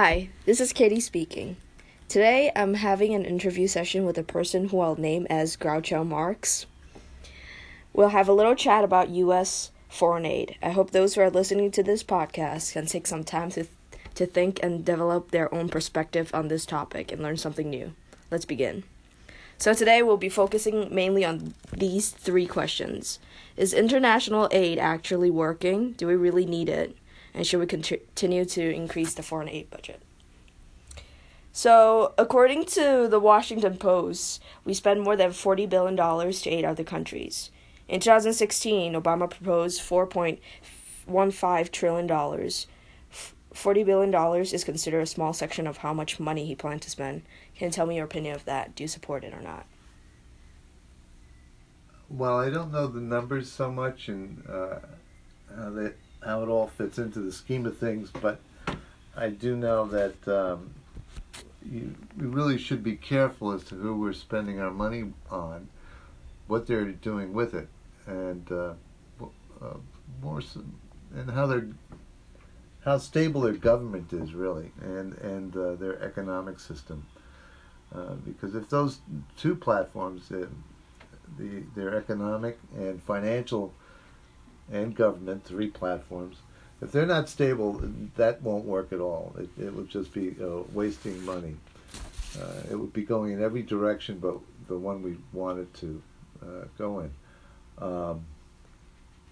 Hi, this is Katie speaking. Today I'm having an interview session with a person who I'll name as Groucho Marx. We'll have a little chat about U.S. foreign aid. I hope those who are listening to this podcast can take some time to, to think and develop their own perspective on this topic and learn something new. Let's begin. So, today we'll be focusing mainly on these three questions Is international aid actually working? Do we really need it? And should we continue to increase the foreign aid budget? So, according to the Washington Post, we spend more than $40 billion to aid other countries. In 2016, Obama proposed $4.15 trillion. $40 billion is considered a small section of how much money he planned to spend. Can you tell me your opinion of that? Do you support it or not? Well, I don't know the numbers so much and uh, how, they, how it all fits into the scheme of things, but I do know that um, you, we really should be careful as to who we're spending our money on, what they're doing with it, and uh, uh, more and how they're how stable their government is really, and and uh, their economic system. Uh, because if those two platforms, uh, the their economic and financial and government, three platforms, if they're not stable, that won't work at all. It, it would just be uh, wasting money. Uh, it would be going in every direction but the one we wanted to uh, go in. Um,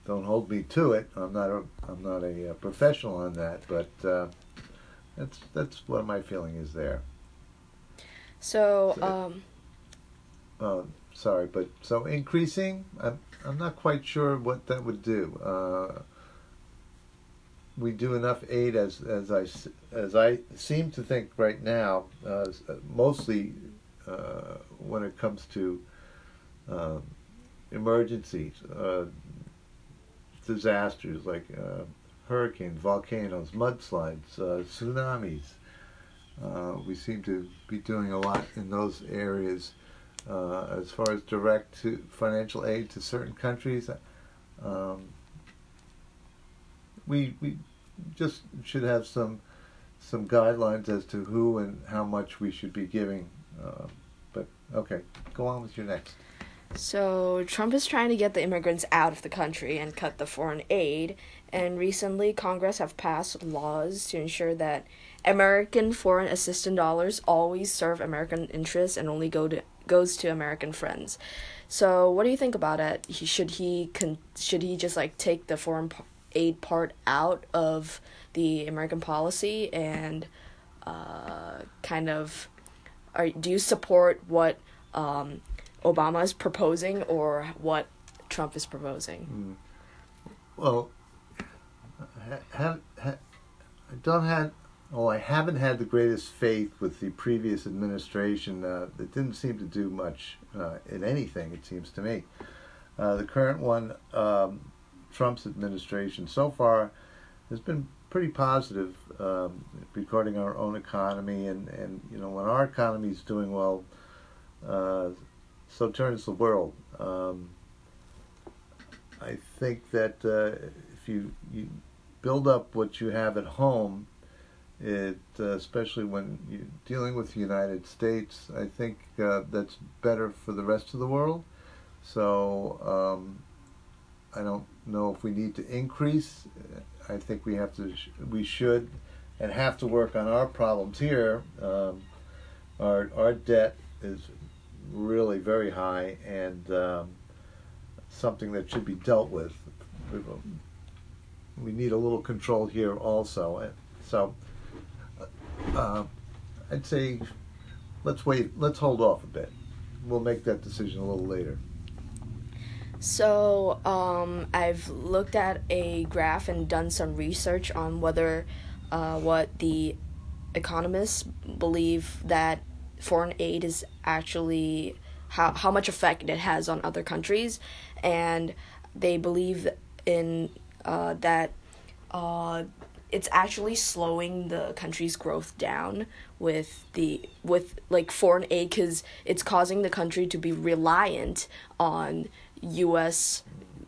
don't hold me to it. I'm not a I'm not a, a professional on that, but uh, that's that's what my feeling is there. So, um, uh, sorry, but so increasing, I'm I'm not quite sure what that would do. Uh, we do enough aid as as I as I seem to think right now, uh, mostly uh, when it comes to um, emergencies, uh, disasters like uh, hurricanes, volcanoes, mudslides, uh, tsunamis. We seem to be doing a lot in those areas as far as direct financial aid to certain countries. Um, we we just should have some some guidelines as to who and how much we should be giving. Uh, but okay, go on with your next. So Trump is trying to get the immigrants out of the country and cut the foreign aid. And recently, Congress have passed laws to ensure that American foreign assistance dollars always serve American interests and only go to goes to American friends. So, what do you think about it? He, should he con- should he just like take the foreign aid part out of the American policy and uh, kind of are do you support what um, Obama is proposing or what Trump is proposing? Mm. Well, have, have, I don't have. Oh, I haven't had the greatest faith with the previous administration. Uh, that didn't seem to do much uh, in anything. It seems to me. Uh, the current one, um, Trump's administration so far has been pretty positive um, regarding our own economy, and, and you know when our economy is doing well, uh, so turns the world. Um, I think that uh, if you you build up what you have at home, it uh, especially when you're dealing with the United States, I think uh, that's better for the rest of the world. So um, I don't know if we need to increase. I think we have to, we should, and have to work on our problems here. Um, our our debt is really very high and um, something that should be dealt with. We need a little control here also. So uh, I'd say let's wait. Let's hold off a bit. We'll make that decision a little later. So, um, I've looked at a graph and done some research on whether uh, what the economists believe that foreign aid is actually how, how much effect it has on other countries. And they believe in uh, that uh, it's actually slowing the country's growth down with the with like foreign aid because it's causing the country to be reliant on U.S.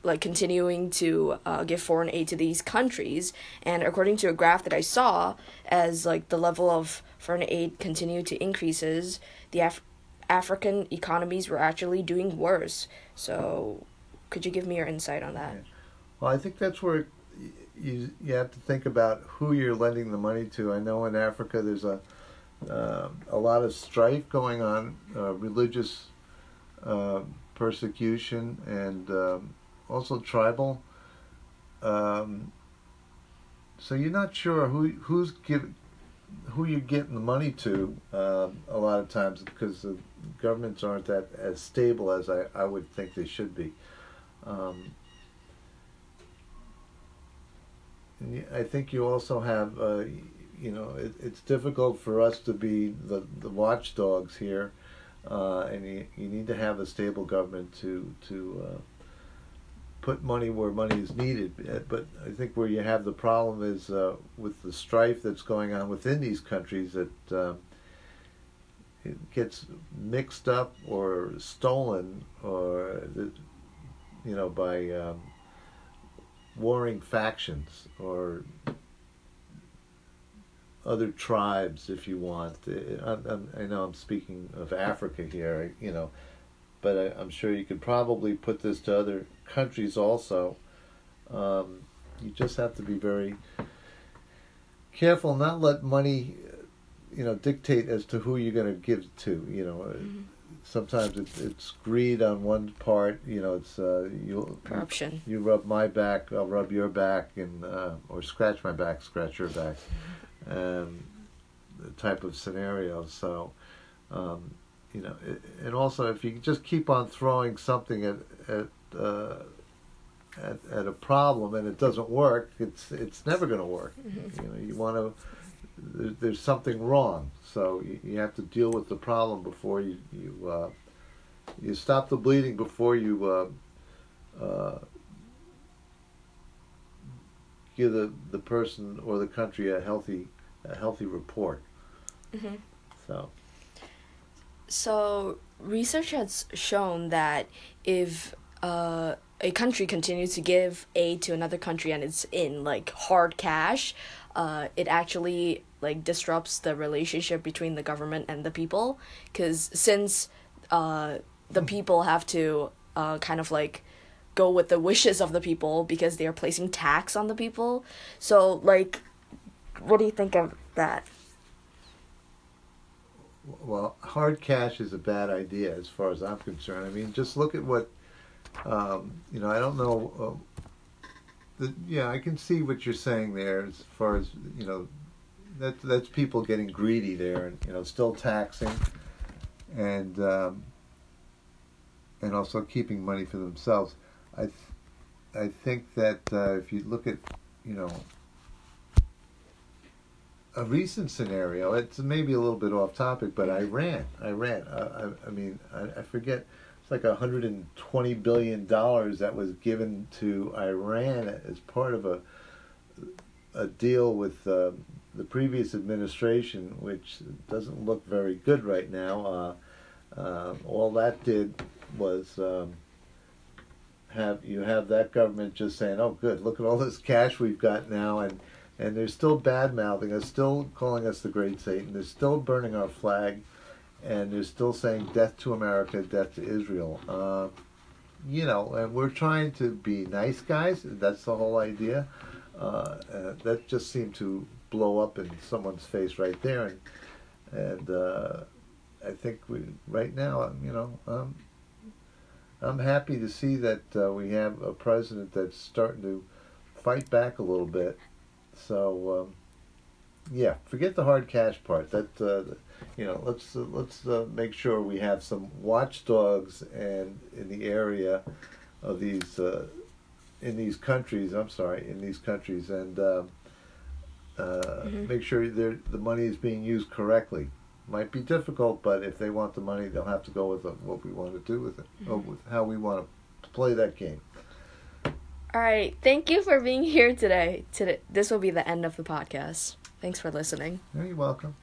like continuing to uh, give foreign aid to these countries. And according to a graph that I saw, as like the level of foreign aid continued to increases, the Af- African economies were actually doing worse. So, could you give me your insight on that? Well, I think that's where you you have to think about who you're lending the money to. I know in Africa there's a uh, a lot of strife going on, uh, religious uh, persecution, and um, also tribal. Um, so you're not sure who who's give, who you're getting the money to uh, a lot of times because the governments aren't that as stable as I, I would think they should be. Um, I think you also have, uh, you know, it, it's difficult for us to be the, the watchdogs here, uh, and you, you need to have a stable government to to uh, put money where money is needed. Uh, but I think where you have the problem is uh, with the strife that's going on within these countries that um, it gets mixed up or stolen or you know by um, warring factions or other tribes, if you want. I, I, I know I'm speaking of Africa here, you know, but I, am sure you could probably put this to other countries also. Um, you just have to be very careful, not let money, you know, dictate as to who you're going to give to. You know, mm-hmm. sometimes it's it's greed on one part. You know, it's uh, you corruption. You, you rub my back, I'll rub your back, and uh, or scratch my back, scratch your back, um, type of scenario. So. Um, you know, and also if you just keep on throwing something at at uh, at, at a problem and it doesn't work, it's it's never going to work. Mm-hmm. You know, you want to. There, there's something wrong, so you, you, have to deal with the problem before you you uh, you stop the bleeding before you uh, uh, give the the person or the country a healthy a healthy report. Mm-hmm. So. So research has shown that if uh, a country continues to give aid to another country and it's in like hard cash, uh, it actually like disrupts the relationship between the government and the people. Because since uh, the people have to uh, kind of like go with the wishes of the people because they are placing tax on the people. So like, what do you think of that? well, hard cash is a bad idea as far as I'm concerned. I mean, just look at what, um, you know, I don't know. Uh, the, yeah, I can see what you're saying there as far as, you know, that, that's people getting greedy there and, you know, still taxing and, um, and also keeping money for themselves. I, th- I think that uh, if you look at, you know, a recent scenario. It's maybe a little bit off topic, but Iran. Iran. Uh, I, I mean, I, I forget. It's like 120 billion dollars that was given to Iran as part of a a deal with uh, the previous administration, which doesn't look very good right now. Uh, uh, all that did was um, have you have that government just saying, "Oh, good, look at all this cash we've got now," and and they're still bad mouthing us, still calling us the great Satan. They're still burning our flag, and they're still saying death to America, death to Israel. Uh, you know, and we're trying to be nice guys. That's the whole idea. Uh, uh, that just seemed to blow up in someone's face right there, and and uh, I think we right now, you know, um, I'm happy to see that uh, we have a president that's starting to fight back a little bit so um, yeah, forget the hard cash part. That uh, you know, let's uh, let's uh, make sure we have some watchdogs and in the area of these uh, in these countries. I'm sorry, in these countries, and um, uh, mm-hmm. make sure the money is being used correctly. Might be difficult, but if they want the money, they'll have to go with what we want to do with it, mm-hmm. or with how we want to play that game. All right. Thank you for being here today. Today, this will be the end of the podcast. Thanks for listening. You're welcome.